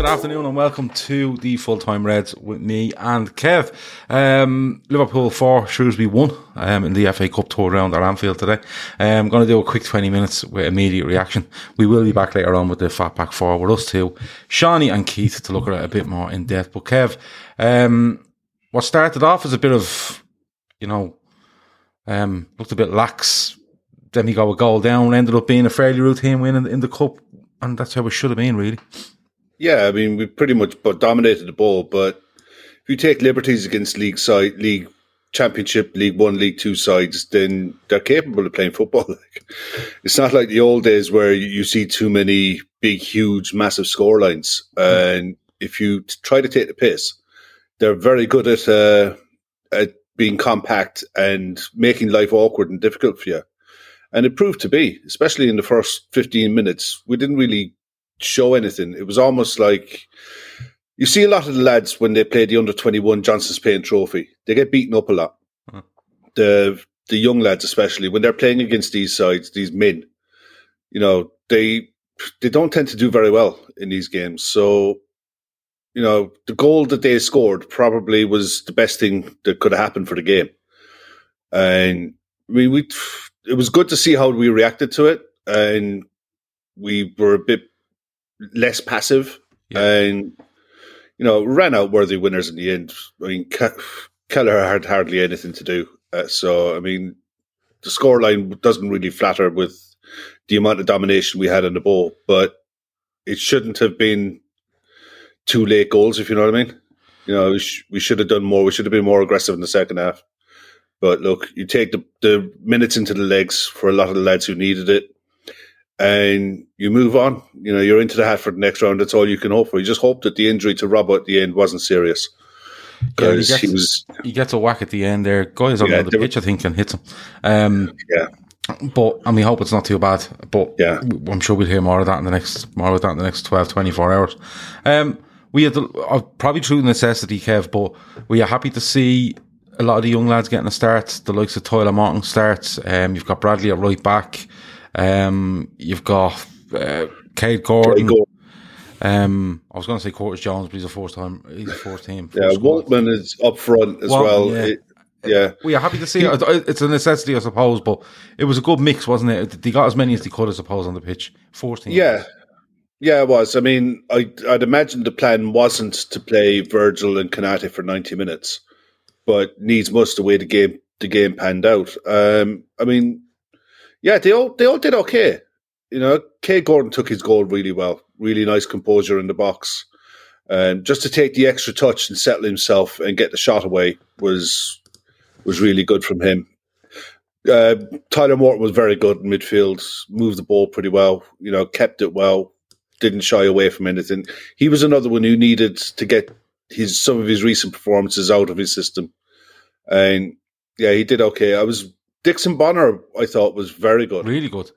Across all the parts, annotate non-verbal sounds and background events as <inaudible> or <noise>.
Good afternoon, and welcome to the Full Time Reds with me and Kev. Um, Liverpool 4, Shrewsbury 1 um, in the FA Cup tour round at Anfield today. I'm um, going to do a quick 20 minutes with immediate reaction. We will be back later on with the Fat Pack 4 with us two, Shawnee and Keith, to look at it a bit more in depth. But Kev, um, what started off as a bit of, you know, um, looked a bit lax. Then he got a goal down, ended up being a fairly routine win in, in the cup, and that's how it should have been, really. Yeah, I mean, we pretty much dominated the ball, but if you take liberties against league side, league championship, League One, League Two sides, then they're capable of playing football. <laughs> Like, it's not like the old days where you see too many big, huge, massive score lines. And if you try to take the piss, they're very good at uh, at being compact and making life awkward and difficult for you. And it proved to be, especially in the first 15 minutes. We didn't really show anything. It was almost like you see a lot of the lads when they play the under 21 Johnstone's Paint Trophy, they get beaten up a lot. Uh-huh. The the young lads, especially when they're playing against these sides, these men, you know, they they don't tend to do very well in these games. So you know, the goal that they scored probably was the best thing that could have happened for the game. And I mean, we it was good to see how we reacted to it, and we were a bit less passive, yeah. and you know, ran out worthy winners in the end. I mean, Kelleher had hardly anything to do, uh, so I mean, the scoreline doesn't really flatter with the amount of domination we had in the ball, but it shouldn't have been two late goals, if you know what I mean. You know, we, sh- we should have done more. We should have been more aggressive in the second half. But look, you take the, the minutes into the legs for a lot of the lads who needed it, and you move on. You know, you're into the hat for the next round. That's all you can hope for. You just hope that the injury to Robbo at the end wasn't serious. Because yeah, he, he, was, he gets a whack at the end there. Guys on yeah, the pitch, I think, and hits him. Um, yeah. But and we hope it's not too bad. But yeah, I'm sure we'll hear more of that in the next more of that in the next 12, 24 hours. Um, we had the, uh, probably through necessity, Kev, but we are happy to see a lot of the young lads getting a start. The likes of Tyler Morton starts. Um, you've got Bradley at right back. Um, you've got uh, Kaide Gordon. Um, I was going to say Curtis Jones, but he's a fourth time. He's a fourth team. yeah, Woltman is up front as well. Yeah. It, yeah, we are happy to see it. It's a necessity, I suppose, but it was a good mix, wasn't it? They got as many as they could, I suppose, on the pitch. Fourteen. Yeah, yeah, it was. I mean, I, would imagine the plan wasn't to play Virgil and Konaté for ninety minutes, but needs must the way the game the game panned out. Um, I mean, yeah, they all they all did okay. You know, Kaide Gordon took his goal really well. Really nice composure in the box. Um, just to take the extra touch and settle himself and get the shot away was was really good from him. Uh, Tyler Morton was very good in midfield, moved the ball pretty well. You know, kept it well didn't shy away from anything. He was another one who needed to get his some of his recent performances out of his system, and yeah, he did okay. I was Dixon Bonner. I thought was very good, really good.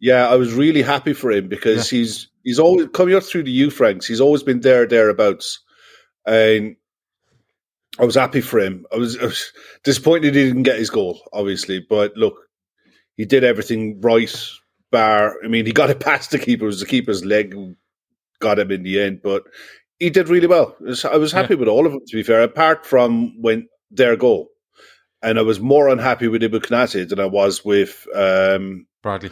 Yeah, I was really happy for him because yeah. he's he's always coming up through the youth ranks. He's always been there thereabouts, and I was happy for him. I was, I was disappointed he didn't get his goal, obviously, but look, he did everything right bar. I mean, he got it <laughs> past the keeper. It was the keeper's leg got him in the end, but he did really well. I was happy yeah. with all of them, to be fair, apart from when their goal. And I was more unhappy with Ibou Konaté than I was with um, Bradley.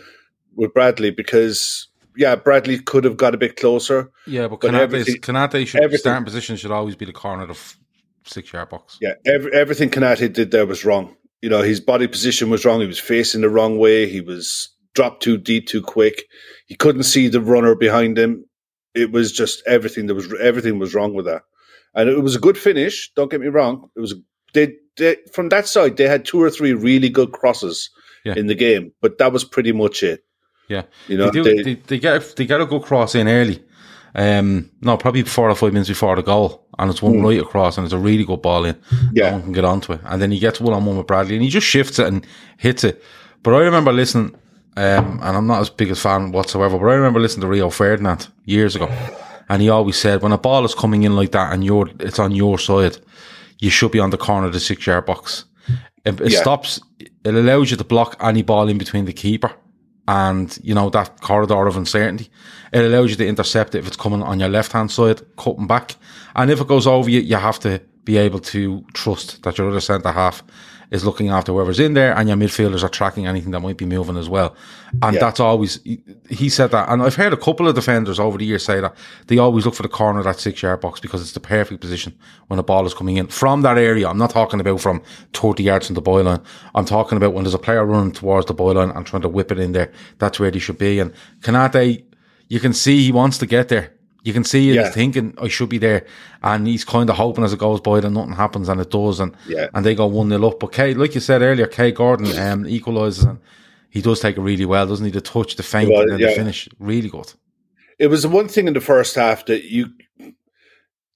With Bradley, because yeah, Bradley could have got a bit closer. Yeah, but, but Konaté should starting position should always be the corner of six yard box. Yeah, every, everything Konaté did there was wrong. You know, his body position was wrong. He was facing the wrong way. He was dropped too deep too quick. He couldn't see the runner behind him. It was just everything. There was everything was wrong with that. and it was a good finish. Don't get me wrong; it was they, they from that side they had two or three really good crosses Yeah. in the game, but that was pretty much it. Yeah, You know, they, do, they- they, they get they get a good cross in early. Um, no, probably four or five minutes before the goal, and it's one right across, and it's a really good ball in. Yeah. no one can get onto it, and then he gets one on one with Bradley, and he just shifts it and hits it. But I remember listening, um, and I'm not as big a fan whatsoever, but I remember listening to Rio Ferdinand years ago, and he always said when a ball is coming in like that and you're it's on your side, you should be on the corner of the six yard box. It, it Yeah. stops. It allows you to block any ball in between the keeper and you know that corridor of uncertainty. It allows you to intercept it if it's coming on your left hand side, cutting back, and if it goes over you, you have to be able to trust that your other centre half is looking after whoever's in there, and your midfielders are tracking anything that might be moving as well. And Yeah. that's always he- said that, and I've heard a couple of defenders over the years say that they always look for the corner of that six yard box because it's the perfect position when a ball is coming in from that area. I'm not talking about from 30 yards from the byline. I'm talking about when there's a player running towards the byline and trying to whip it in there. That's where they should be. And Konaté, you can see he wants to get there. You can see Yeah. he's thinking I should be there, and he's kind of hoping as it goes by that nothing happens, and it does, and Yeah. and they go one nil up. But Kay, like you said earlier, Kaide Gordon <laughs> um, equalises, and he does take it really well, doesn't he? The touch, the feint, Well, and then the finish, really good. It was the one thing in the first half that you.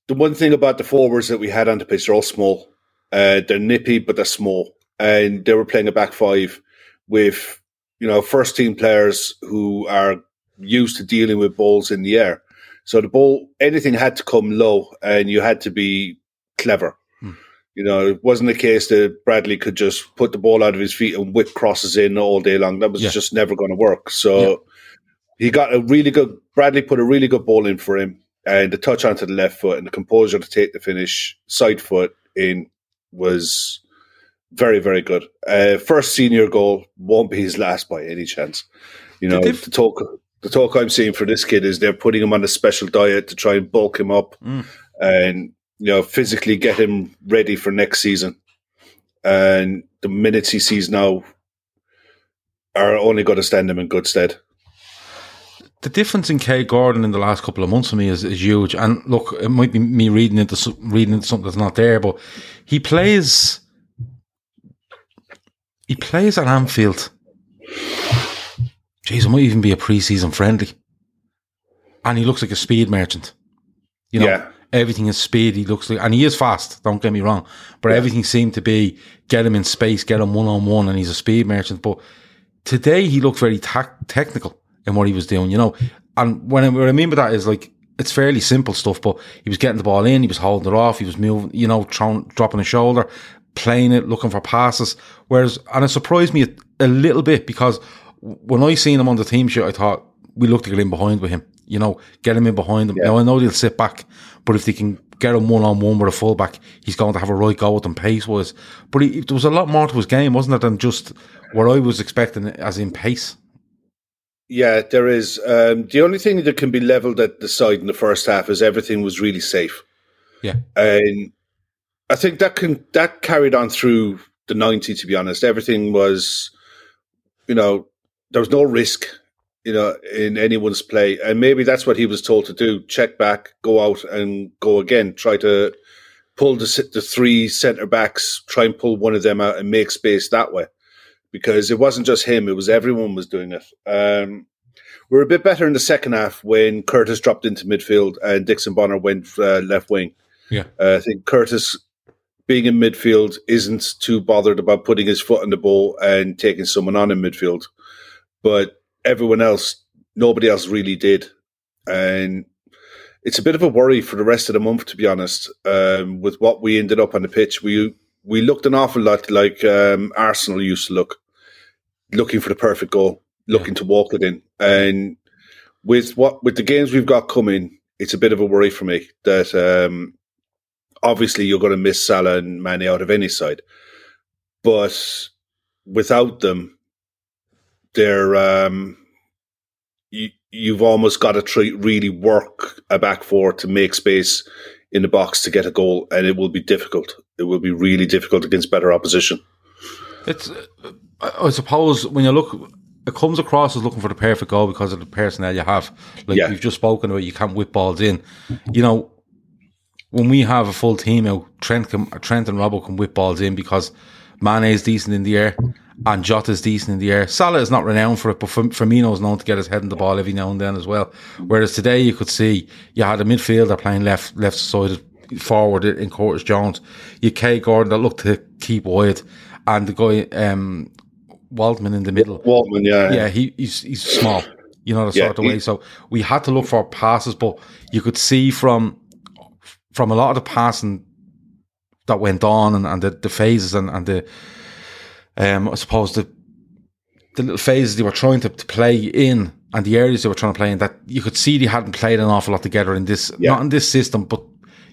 The one thing about the forwards that we had on the pitch, they're all small. Uh, they're nippy, but they're small, and they were playing a back five with you know first team players who are used to dealing with balls in the air. So the ball, anything had to come low, and you had to be clever. Hmm. You know, it wasn't a case that Bradley could just put the ball out of his feet and whip crosses in all day long. That was Yeah. just never going to work. So Yeah. he got a really good. Bradley put a really good ball in for him, and the touch onto the left foot and the composure to take the finish side foot in was very, very good. Uh, first senior goal won't be his last by any chance. You know, The the talk the talk I'm seeing for this kid is they're putting him on a special diet to try and bulk him up Mm. and you know physically get him ready for next season. And the minutes he sees now are only going to stand him in good stead. The difference in Kaide Gordon in the last couple of months for me is, is huge. And look, it might be me reading into reading into something that's not there, but he plays. He plays at Anfield. Jeez, it might even be a preseason friendly. And he looks like a speed merchant. You know, Yeah. everything is speed. He looks like, and he is fast. Don't get me wrong, but everything seemed to be get him in space, get him one on one, and he's a speed merchant. But today he looked very tac technical in what he was doing, you know. And when I, what I mean by that is like it's fairly simple stuff, but he was getting the ball in, he was holding it off, he was moving, you know, throwing, dropping a shoulder, playing it, looking for passes. Whereas, and it surprised me a, a little bit because when I seen him on the team sheet, I thought we look to get in behind with him, you know, get him in behind him. Now I know they'll sit back, but if they can get him one on one with a fullback, he's going to have a right go with them pace wise. But he, there was a lot more to his game, wasn't there, than just what I was expecting as in pace. Yeah, there is. Um, the only thing that can be leveled at the side in the first half is everything was really safe, Yeah. and I think that can that carried on through the ninety. To be honest, everything was, you know, there was no risk, you know, in anyone's play, and maybe that's what he was told to do: check back, go out, and go again. Try to pull the the three centre backs, try and pull one of them out and make space that way because it wasn't just him; it was everyone was doing it. Um, we were a bit better in the second half when Curtis dropped into midfield and Dixon Bonner went uh, left wing. Yeah. Uh, I think Curtis, being in midfield, isn't too bothered about putting his foot on the ball and taking someone on in midfield, but everyone else, nobody else really did, and. It's a bit of a worry for the rest of the month, to be honest. Um, with what we ended up on the pitch, we we looked an awful lot like um, Arsenal used to look, looking for the perfect goal, looking to walk it in. And with what with the games we've got coming, it's a bit of a worry for me that um, obviously you're going to miss Salah and Mane out of any side, but without them, they're um, you, you've almost got to try really work a back four to make space in the box to get a goal, and it will be difficult. It will be really difficult against better opposition. It's, uh, I I suppose, when you look, it comes across as looking for the perfect goal because of the personnel you have. Like Yeah. you've just spoken about, you can't whip balls in. You know, when we have a full team out, Trent can, Trent and Robbo can whip balls in because Mane is decent in the air and Jota is decent in the air. Salah is not renowned for it, but Firmino is known to get his head in the ball every now and then as well. Whereas today you could see you had a midfielder playing left left sided forward in Curtis Jones. You Kaide Gordon that looked to keep wide, and the guy um, Woltman in the middle. Woltman, yeah, yeah, he, he's he's small. You know the yeah, sort of way. So we had to look for passes, but you could see from from a lot of the passing that went on and, and the, the phases and, and the um I suppose the the little phases they were trying to, to play in and the areas they were trying to play in that you could see they hadn't played an awful lot together in this yeah. not in this system but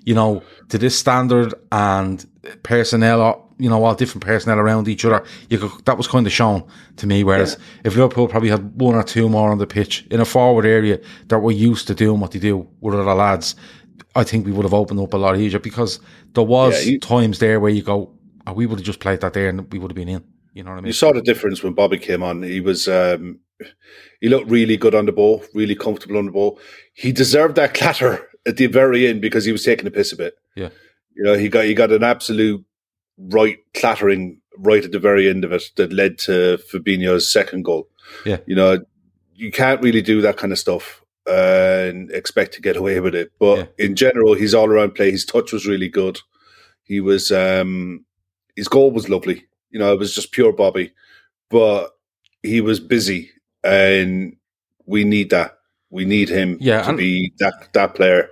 you know to this standard and personnel you know all different personnel around each other you could, that was kind of shown to me whereas yeah. if Liverpool probably had one or two more on the pitch in a forward area that were used to doing what they do with other lads I think we would have opened up a lot easier because there was yeah, you, times there where you go, oh, we would have just played that there and we would have been in. You know what I mean? You saw the difference when Bobby came on. He was, um, he looked really good on the ball, really comfortable on the ball. He deserved that <laughs> clatter at the very end because he was taking the piss a bit. Yeah, you know, he got he got an absolute right clattering right at the very end of it that led to Fabinho's second goal. Yeah, you know, you can't really do that kind of stuff and expect to get away with it. But yeah. in general, his all around play, his touch was really good. He was um, his goal was lovely. You know, it was just pure Bobby, but he was busy, and we need that. We need him yeah, to be that that player.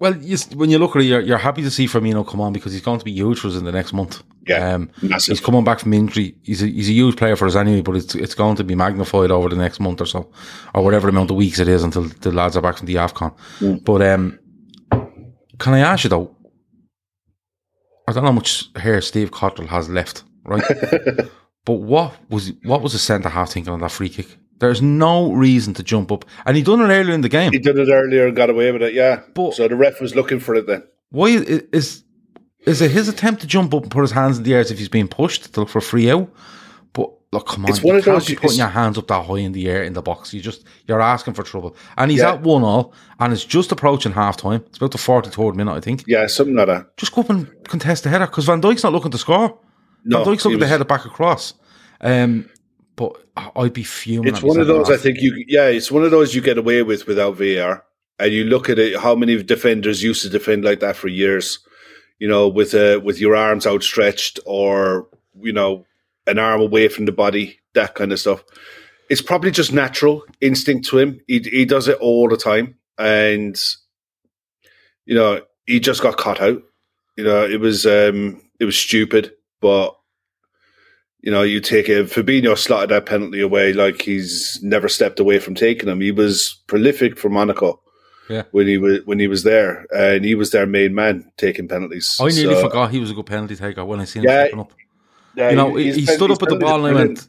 Well, you, when you look at it, you're, you're happy to see Firmino come on because he's going to be huge for us in the next month. Yeah, um, he's coming back from injury. He's a, he's a huge player for us anyway, but it's it's going to be magnified over the next month or so, or whatever amount of weeks it is until the lads are back from the Afcon. Mm. But um, can I ask you though? I don't know how much hair Steve Cotterill has left, right? <laughs> but what was what was the centre half thinking on that free kick? There's no reason to jump up. And he done it earlier in the game. He did it earlier and got away with it, yeah. But so the ref was looking for it then. Why is is it his attempt to jump up and put his hands in the air as if he's being pushed to look for a free out? But look, come on, it's one you of can't those, be putting your hands up that high in the air in the box. You just you're asking for trouble. And he's yeah. at one all, and it's just approaching half time. It's about the forty third minute, I think. Yeah, something like that. Just go up and contest the header because Van Dijk's not looking to score. No, Van Dijk's looking was, to head it back across. Um, but I'd be fuming. It's one of those. I think you. Yeah, it's one of those you get away with without VAR. And you look at it, how many defenders used to defend like that for years? You know, with uh, with your arms outstretched, or you know, an arm away from the body, that kind of stuff. It's probably just natural instinct to him. He he does it all the time, and you know, he just got caught out. You know, it was um, it was stupid, but you know, you take a Fabinho slotted that penalty away like he's never stepped away from taking them. He was prolific for Monaco. Yeah. When he was when he was there, and he was their main man taking penalties. I nearly so, forgot he was a good penalty taker when I seen him yeah, stepping up. Yeah, you know, he, he stood up at the ball and I went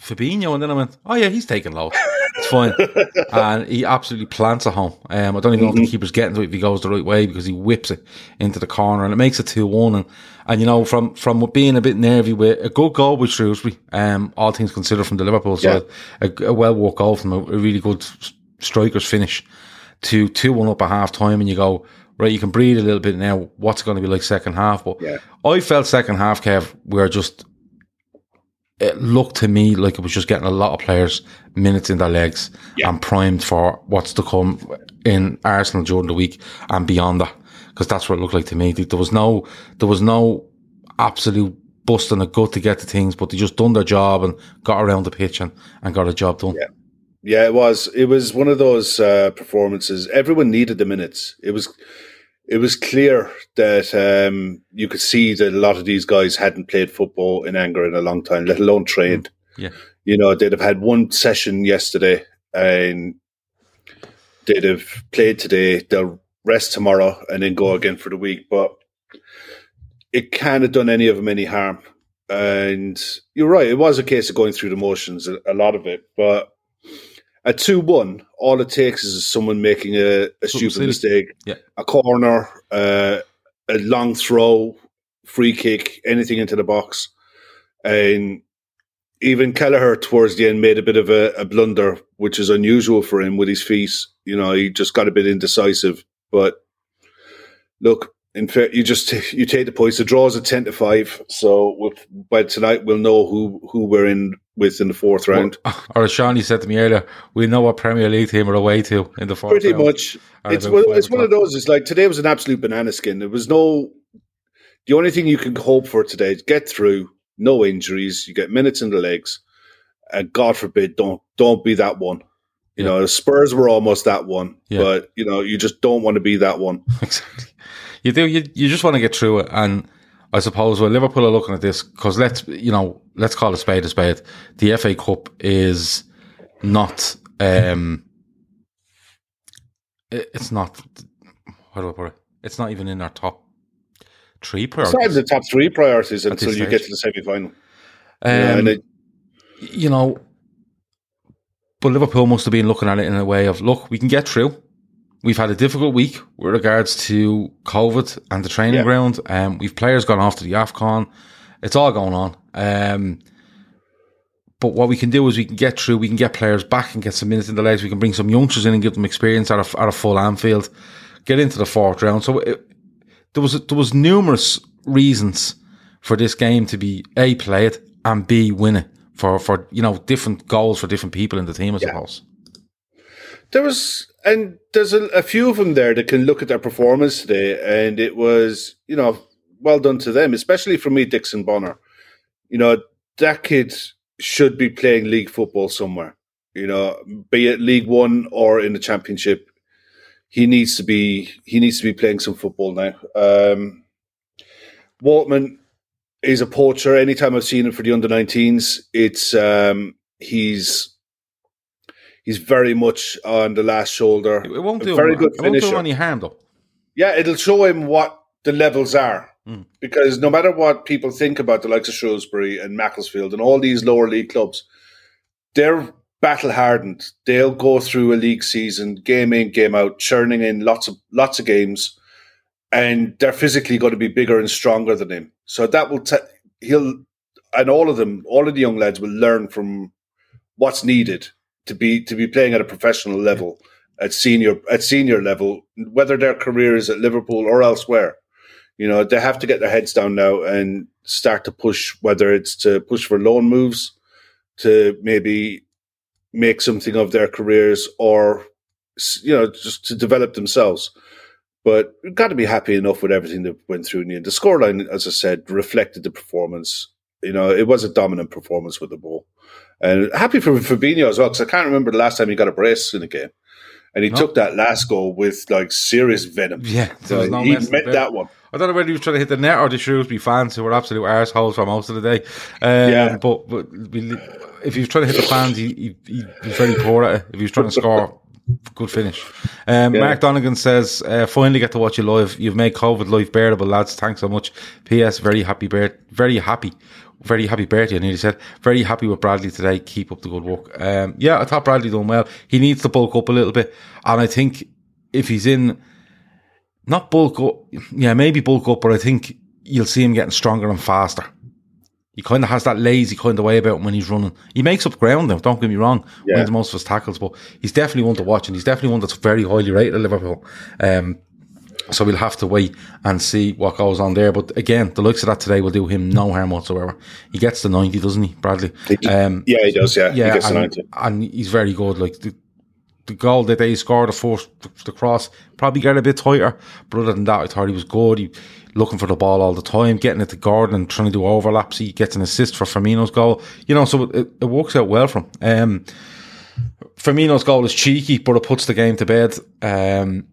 Fabinho, and then I went, oh yeah, he's taking low. It's fine, and he absolutely plants a home. Um, I don't even know mm-hmm. if the mm-hmm. keeper's getting to it if he goes the right way because he whips it into the corner and it makes it two one. And and you know, from from being a bit nervy with a good goal with Shrewsbury, um, all things considered from the Liverpool side, yeah. a, a, well worked goal from a, a, really good striker's finish to two one up at half time, and you go right, you can breathe a little bit now. What's going to be like second half? But yeah. I felt second half, Kev, we are just. It looked to me like it was just getting a lot of players minutes in their legs yeah. and primed for what's to come in Arsenal during the week and beyond that because that's what it looked like to me. There was no, there was no absolute busting a gut to get to things, but they just done their job and got around the pitch and, and got a job done. Yeah. Yeah, it was. It was one of those uh, performances. Everyone needed the minutes. It was, it was clear that um, you could see that a lot of these guys hadn't played football in anger in a long time, let alone trained. Mm. Yeah, you know, they'd have had one session yesterday and they'd have played today. They'll rest tomorrow, and then go again for the week. But it can't have done any of them any harm. And you're right, it was a case of going through the motions, a, a lot of it. But at 2 1, all it takes is someone making a, a stupid mistake, yeah. a corner, uh, a long throw, free kick, anything into the box. And even Kelleher towards the end made a bit of a, a, blunder, which is unusual for him with his feet. You know, he just got a bit indecisive. But look, in fact, you just you take the points. The draw is at ten to five, so we'll, by tonight we'll know who who we're in with in the fourth round. Or, <laughs> or as Shawnee said to me earlier, we know what Premier League team we're away to in the fourth. Pretty round. much, it's one, it's one of those. It's like today was an absolute banana skin. There was no. The only thing you can hope for today is get through, no injuries. You get minutes in the legs, and God forbid, don't don't be that one. You yeah. know, the Spurs were almost that one, yeah. but you know, you just don't want to be that one. <laughs> exactly. You do. You you just want to get through it, and I suppose when Liverpool are looking at this, because let's you know, let's call a spade a spade. The FA Cup is not. um It's not. How do I put it? It's not even in our top three priorities. It's not the top three priorities until you get to the semi final. Um, yeah, you know, but Liverpool must have been looking at it in a way of, look, we can get through. We've had a difficult week with regards to COVID and the training yeah. ground. Um, we've players gone off to the AFCON. It's all going on. Um, but what we can do is we can get through, we can get players back and get some minutes in the legs. We can bring some youngsters in and give them experience at a, at a full Anfield, get into the fourth round. So it, there was, there was numerous reasons for this game to be A, played and B, win it for, for, you know, different goals for different people in the team, I yeah. suppose. There was and there's a, a, few of them there that can look at their performance today, and it was, you know, well done to them, especially for me, Dixon Bonner. You know, that kid should be playing league football somewhere. You know, be it League One or in the Championship, he needs to be he needs to be playing some football now. Um, Woltman is a poacher. Anytime I've seen him for the under 19s, it's um, he's He's very much on the last shoulder. It won't do very him, good finisher. It won't do him though. Yeah, it'll show him what the levels are. Mm. Because no matter what people think about the likes of Shrewsbury and Macclesfield and all these lower league clubs, they're battle hardened. They'll go through a league season, game in, game out, churning in lots of lots of games, and they're physically going to be bigger and stronger than him. So that will t- he'll and all of them, all of the young lads will learn from what's needed to be to be playing at a professional level at senior at senior level, whether their career is at Liverpool or elsewhere. You know, they have to get their heads down now and start to push, whether it's to push for loan moves, to maybe make something of their careers, or you know, just to develop themselves. But we've got to be happy enough with everything that went through in the end. The scoreline, as I said, reflected the performance. You know, it was a dominant performance with the ball. And happy for Fabinho as well, because I can't remember the last time he got a brace in a game. And he no. took that last goal with like serious venom. Yeah, so no he meant that one. I don't know whether he was trying to hit the net or the Shrewsbury fans who were absolute arseholes for most of the day. Um, yeah. But, but if he was trying to hit the fans, he, he, he was very poor at it. If he was trying to score, good finish. Um, yeah. Mark Donegan says, uh, finally get to watch you live. You've made COVID life bearable, lads. Thanks so much. P.S. Very happy, bear- very happy very happy birthday. And he said, very happy with Bradley today. Keep up the good work. Um, yeah, I thought Bradley done well. He needs to bulk up a little bit. And I think if he's in, not bulk up, yeah, maybe bulk up, but I think you'll see him getting stronger and faster. He kind of has that lazy kind of way about him when he's running. He makes up ground though, don't get me wrong, yeah. wins most of his tackles, but he's definitely one to watch and he's definitely one that's very highly rated at Liverpool. Um, so we'll have to wait and see what goes on there. But again, the looks of that today will do him no harm whatsoever. He gets the 90, doesn't he, Bradley? Um, yeah, he does, yeah. Yeah, he and, and, he's very good. Like the, the goal that they scored, the first, the cross, probably got a bit tighter. But other than that, I thought he was good. He looking for the ball all the time, getting it to Gordon and trying to do overlaps. He gets an assist for Firmino's goal. You know, so it, it works out well for him. Um, Firmino's goal is cheeky, but it puts the game to bed. Um,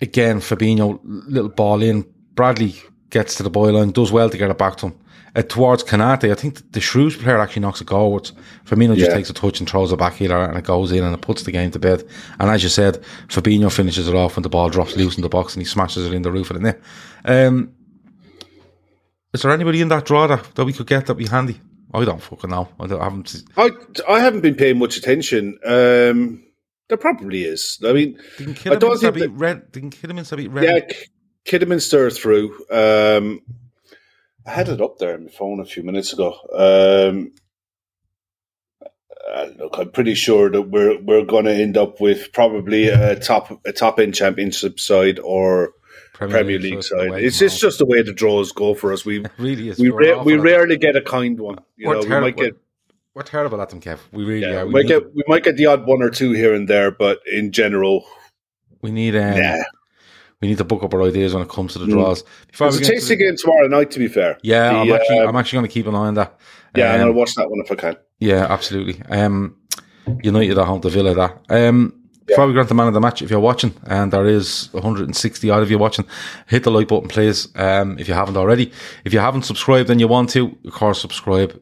again, Fabinho, little ball in. Bradley gets to the byline, does well to get it back to him. Uh, towards Konate, I think the Shrews player actually knocks it goalwards. Firmino just yeah. takes a touch and throws it back here and it goes in and it puts the game to bed. And as you said, Fabinho finishes it off when the ball drops loose in the box and he smashes it in the roof of the net. Um, is there anybody in that draw that, that we could get that be handy? I don't fucking know. I, I haven't. I, I haven't been paying much attention. Um, there probably is. I mean, I don't think that, Red, didn't Kidderminster beat Red? Yeah, Kidderminster through. Um, I had it up there on my phone a few minutes ago. Um, uh, look, I'm pretty sure that we're we're going to end up with probably a top a top end championship side or Premier, Premier League, League side. It's it's just the way the draws go for us. We <laughs> It really is. we ra- we rarely get a kind one. You We're know, we terrible. might get We're terrible at them, Kev. We really yeah, are. we We might get we might get the odd one or two here and there, but in general, we need, um, yeah. We need to book up our ideas when it comes to the Mm. draws. Before There's a tasty the- game tomorrow night. To be fair, yeah, The, I'm actually, uh, I'm actually going to keep an eye on that. yeah, and Um, I'll watch that one if I can. Yeah, absolutely. Um, United at home to Villa. That. Um, before we to the man of the match, if you're watching, and there is 160 odd of you watching, hit the like button, please. Um, if you haven't already, if you haven't subscribed and you want to, of course, subscribe.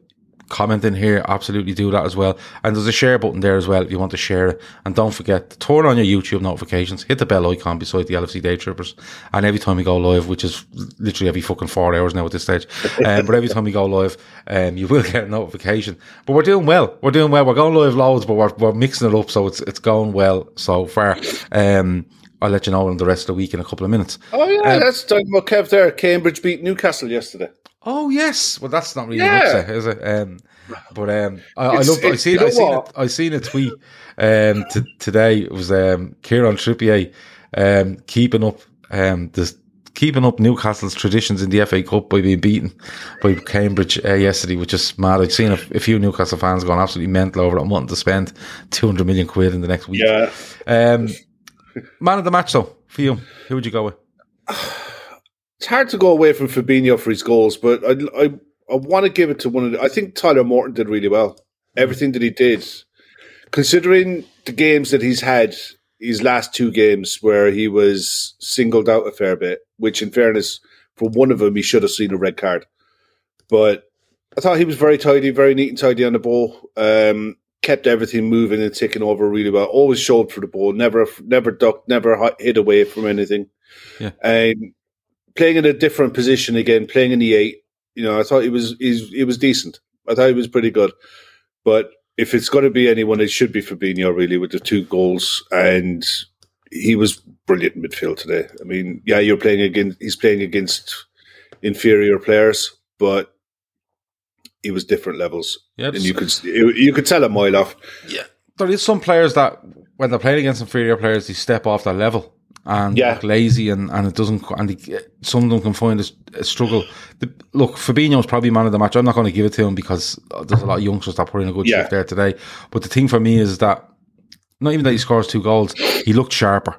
Comment in here, absolutely do that as well. And there's a share button there as well if you want to share it. And don't forget to turn on your YouTube notifications, hit the bell icon beside the LFC Day Troopers. And every time we go live, which is literally every fucking four hours now at this stage, um, but every time we go live, um, you will <laughs> get a notification. But we're doing well. We're doing well. We're going live loads, but we're, we're mixing it up, so it's it's going well so far. Um, I'll let you know in the rest of the week in a couple of minutes. Oh yeah, Um, that's talking about Kev there. Cambridge beat Newcastle yesterday. Oh yes, well that's not really Yeah. an upset, is it? Um, but um, I, I love. I seen. you know I seen. what? It, I seen a tweet um t- today. It was um Kieran Trippier um keeping up um this keeping up Newcastle's traditions in the FA Cup by being beaten by Cambridge uh, yesterday, which is mad. I've seen a, a few Newcastle fans going absolutely mental over it and wanting to spend two hundred million quid in the next week. Yeah, Um, man of the match though for you, who would you go with? it's hard to go away from Fabinho for his goals, but I I, I want to give it to one of the, I think Tyler Morton did really well. Everything that he did, considering the games that he's had, his last two games where he was singled out a fair bit, which in fairness, for one of them, he should have seen a red card. But I thought he was very tidy, very neat and tidy on the ball. Um, kept everything moving and ticking over really well. Always showed for the ball. Never, never ducked. Never hid away from anything. Yeah. And playing in a different position again, playing in the eight. You know, I thought he was he's, he was decent. I thought he was pretty good. But if it's going to be anyone, it should be Fabinho really with the two goals, and he was brilliant in midfield today. I mean, yeah, you're playing against he's playing against inferior players, but it was different levels, Yeah, and you could you could tell a mile off. Yeah, there is some players that when they're playing against inferior players, they step off their level and Yeah. look lazy, and, and it doesn't. And they, some of them can find a, a struggle. The, look, Fabinho's probably man of the match. I'm not going to give it to him because uh, there's a lot of youngsters that put in a good Yeah. shift there today. But the thing for me is that not even that he scores two goals, he looked sharper.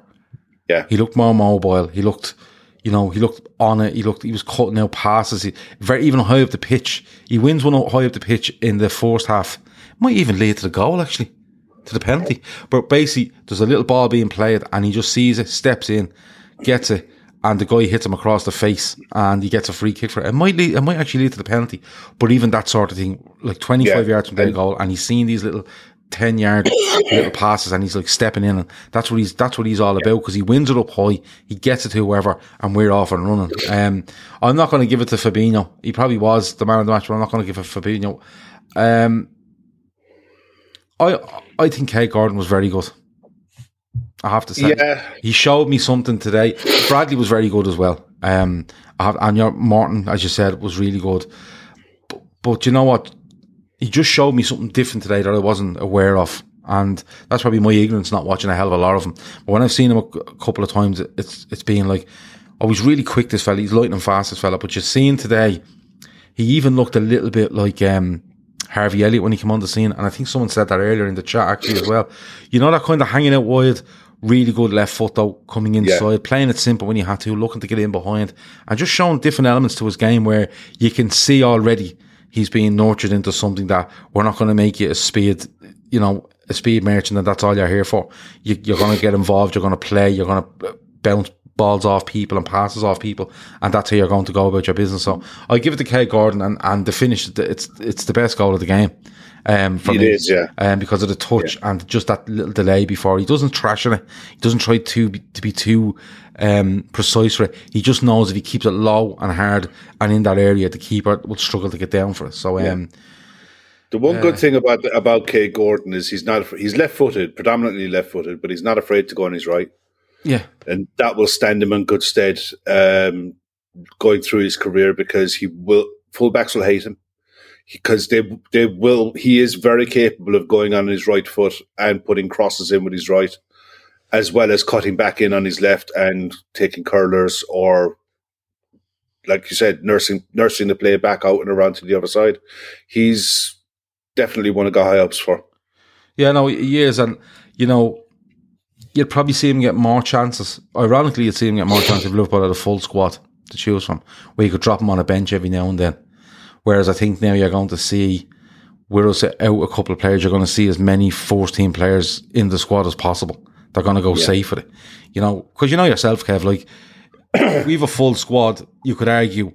Yeah. He looked more mobile. He looked, you know, he looked on it. He looked, he was cutting out passes. He, very even high up the pitch. He wins one high up the pitch in the first half. Might even lead to the goal actually, to the penalty. But basically, there's a little ball being played, and he just sees it, steps in, gets it, and the guy hits him across the face, and he gets a free kick for it. It might lead, it might actually lead to the penalty. But even that sort of thing, like 25 Yeah. yards from their goal, and he's seen these little. 10 yard little passes and he's like stepping in and that's what he's that's what he's all about because he wins it up high he gets it to whoever and we're off and running um I'm not going to give it to Fabinho he probably was the man of the match but I'm not going to give it to Fabinho um I I think Kaide Gordon was very good I have to say Yeah, he showed me something today. Bradley was very good as well. Um, I have, and your Morton, as you said, was really good. But, but you know what? He just showed me something different today that I wasn't aware of, and that's probably my ignorance not watching a hell of a lot of him. But when I've seen him a, a couple of times, it's it's been like, oh, he's really quick. This fella, he's lightning fast. This fella, but you're seeing today, he even looked a little bit like um, Harvey Elliott when he came on the scene, and I think someone said that earlier in the chat actually as well. You know that kind of hanging out wide, really good left foot though, coming inside, playing it simple when you had to, looking to get in behind, and just showing different elements to his game where you can see already he's being nurtured into something that we're not going to make you a speed, you know, a speed merchant, and that's all you're here for. You, you're going to get involved, you're going to play, you're going to bounce balls off people and passes off people, and that's how you're going to go about your business. So I give it to Kaide Gordon, and, and the finish, it's it's the best goal of the game. Um, for It me, is, yeah. um, because of the touch and just that little delay before he doesn't trash it. He doesn't try to be, to be too um, precise for it. He just knows if he keeps it low and hard and in that area, the keeper will struggle to get down for it. So, um, The one good thing about about Kaide Gordon is he's not he's left footed, predominantly left footed, but he's not afraid to go on his right, yeah, and that will stand him in good stead um, going through his career because he will fullbacks will hate him. Because they they will he is very capable of going on his right foot and putting crosses in with his right, as well as cutting back in on his left and taking curlers or like you said, nursing nursing the play back out and around to the other side. He's definitely one of high ups for. Yeah, no, he is, and you know, you'd probably see him get more chances. Ironically, you'd see him get more chances if Liverpool had a full squad to choose from, where you could drop him on a bench every now and then. Whereas I think now you're going to see, with us out a couple of players, you're going to see as many first team players in the squad as possible. They're going to go yeah. safe with it, you know, because you know yourself, Kev. Like <coughs> we have a full squad. You could argue,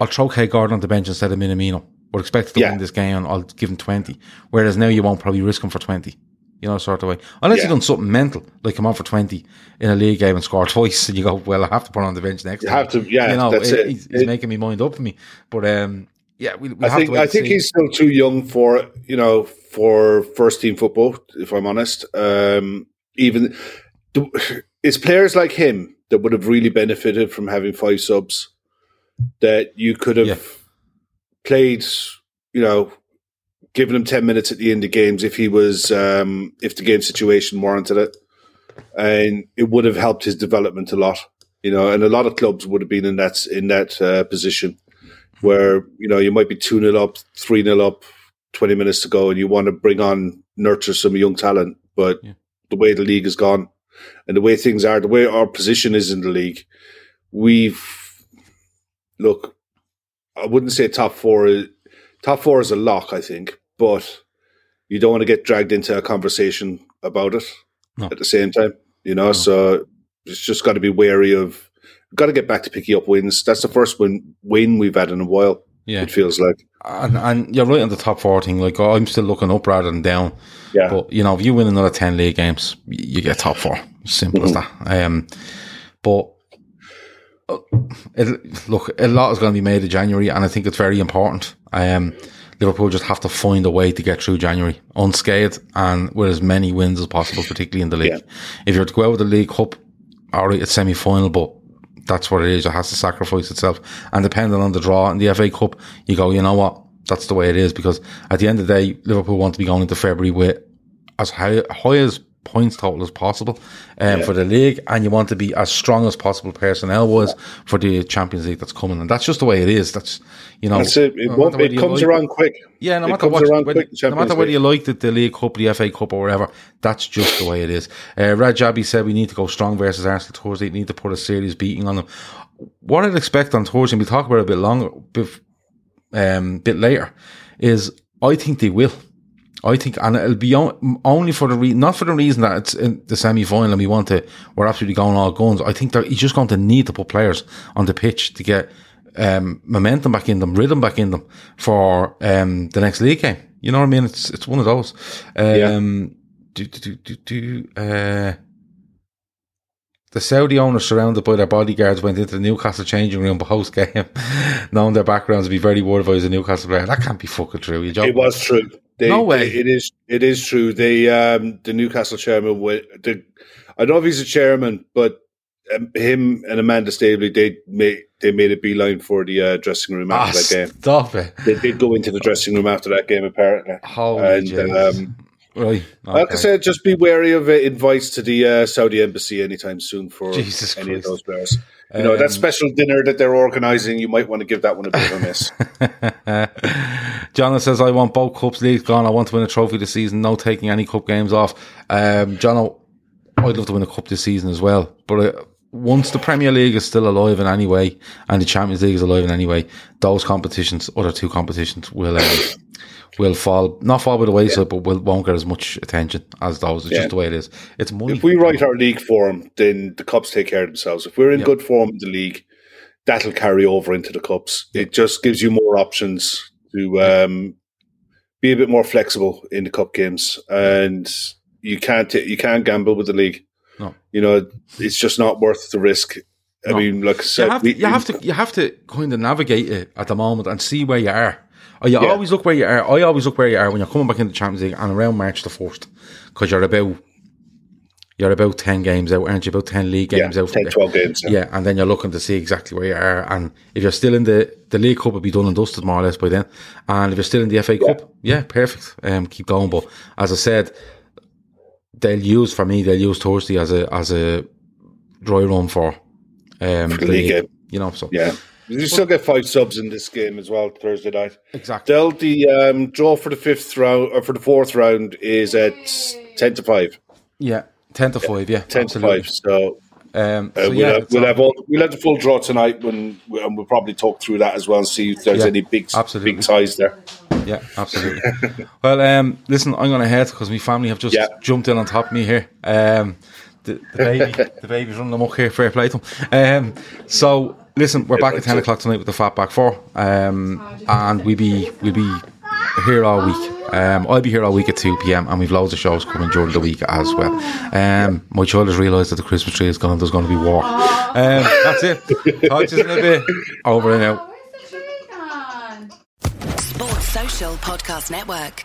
I'll throw Kaide Gordon on the bench instead of Minamino. We're expected to yeah. win this game, and I'll give him twenty. Whereas now you won't probably risk him for twenty you know, sort of way. Unless yeah. you've done something mental, like come on for 20 in a league game and score <laughs> twice, and you go, well, I have to put on the bench next You time. have to, yeah, you know, that's it, it. He's, he's it, making me mind up for me. But, um, yeah, we, we I think, I think he's still too young for, you know, for first team football, if I'm honest. Um, even the, it's players like him that would have really benefited from having five subs that you could have yeah. played, you know, giving him 10 minutes at the end of games if he was, um, if the game situation warranted it. And it would have helped his development a lot, you know, and a lot of clubs would have been in that, in that uh, position where, you know, you might be 2 0 up, 3 0 up, 20 minutes to go, and you want to bring on, nurture some young talent. But yeah. The way the league has gone and the way things are, the way our position is in the league, we've, look, I wouldn't say top four. Top four is a lock, I think, but you don't want to get dragged into a conversation about it no. at the same time, you know. No. So it's just got to be wary of. Got to get back to picking up wins. That's the first win win we've had in a while. Yeah, it feels like. And, and you're right on the top four thing. Like I'm still looking up rather than down. Yeah. But you know, if you win another ten league games, you get top four. Simple mm-hmm. as that. Um, but uh, it, look, a lot is going to be made of January, and I think it's very important. Um, Liverpool just have to find a way to get through January unscathed and with as many wins as possible, particularly in the league. Yeah. If you're to go out with the League Cup, all right, it's semi final, but that's what it is. It has to sacrifice itself. And depending on the draw in the FA Cup, you go, you know what? That's the way it is because at the end of the day, Liverpool want to be going into February with as high, high as points total as possible um, yeah. for the league, and you want to be as strong as possible personnel was for the Champions League that's coming, and that's just the way it is. That's you know, that's it. It, no it comes like, around quick. Yeah, no matter what, whether, no matter whether you like the, the League Cup, the FA Cup, or whatever, that's just the way it is. Uh, Rajabi said we need to go strong versus Arsenal Thursday. We need to put a serious beating on them. What I'd expect on Thursday, and we talk about it a bit longer, bit, um, bit later, is I think they will. I think, and it'll be only for the reason, not for the reason that it's in the semi final and we want to, we're absolutely going all guns. I think that he's just going to need to put players on the pitch to get um, momentum back in them, rhythm back in them for um, the next league game. You know what I mean? It's it's one of those. Um, yeah. do, do, do, do, uh, the Saudi owners surrounded by their bodyguards went into the Newcastle changing room post game, <laughs> knowing their backgrounds, be very worried if I was a Newcastle player. That can't be fucking true. It was true. They, no way. They, it is. It is true. They, um, the Newcastle chairman, the, I don't know if he's a chairman, but um, him and Amanda Staveley, they made they made a beeline for the uh, dressing room after oh, that game. Stop it! They did go into the dressing room after that game, apparently. Holy and, um, Right. Okay. Like I said, just be wary of uh, invites to the uh, Saudi embassy anytime soon for Jesus any Christ. of those players. You know, um, that special dinner that they're organising, you might want to give that one a bit of a miss. <laughs> John says, I want both cups leagues gone. I want to win a trophy this season. No taking any cup games off. Um, John, I'd love to win a cup this season as well. But uh, once the Premier League is still alive in any way and the Champions League is alive in any way, those competitions, other two competitions, will um, will fall not fall by the wayside, yeah. but will, won't get as much attention as those. It's yeah. just the way it is. It's money. If we write our league form, then the cups take care of themselves. If we're in good form in the league, that'll carry over into the cups. It just gives you more options to um, be a bit more flexible in the cup games, and you can't t- you can't gamble with the league. No. You know, it's just not worth the risk. I no. mean, like I said, you have, to, you have to you have to kind of navigate it at the moment and see where you are. Oh, you yeah. always look where you are. I always look where you are when you're coming back into the Champions League and around March the first, because you're about you're about ten games out, aren't you? About ten league games yeah, out. 10, 12 games. Yeah. yeah. and then you're looking to see exactly where you are. And if you're still in the the League Cup, it'll be done and dusted more or less by then. And if you're still in the FA Cup, yeah, perfect. Um, keep going. But as I said, they'll use for me. They'll use Thursday as a as a dry run for um the league game. You know, so Yeah. You still get five subs in this game as well Thursday night. exactly. Del, the um, draw for the fifth round or for the fourth round is at ten to five. Yeah, ten to five. Yeah, Ten absolutely. to five. So, Um, uh, we'll, yeah, have, we'll have all, we'll have the full draw tonight when and we'll probably talk through that as well and see if there's Yeah, any big absolutely. big ties there. Yeah, absolutely. <laughs> well, um, listen, I'm going to head because my family have just Yeah. jumped in on top of me here. Um, the, the baby, <laughs> the baby's running amok here. Fair play to him. Um, so listen, we're back at ten o'clock tonight with the Fatback Four, um, and we be we'll be here all week. Um, I'll be here all week at two p.m. and we've loads of shows coming during the week as well. Um, my child has realised that the Christmas tree is gone. There's going to be war. Um, that's it. Talk to you in a bit. Over and out. Where's the tree gone? Sports Social Podcast Network.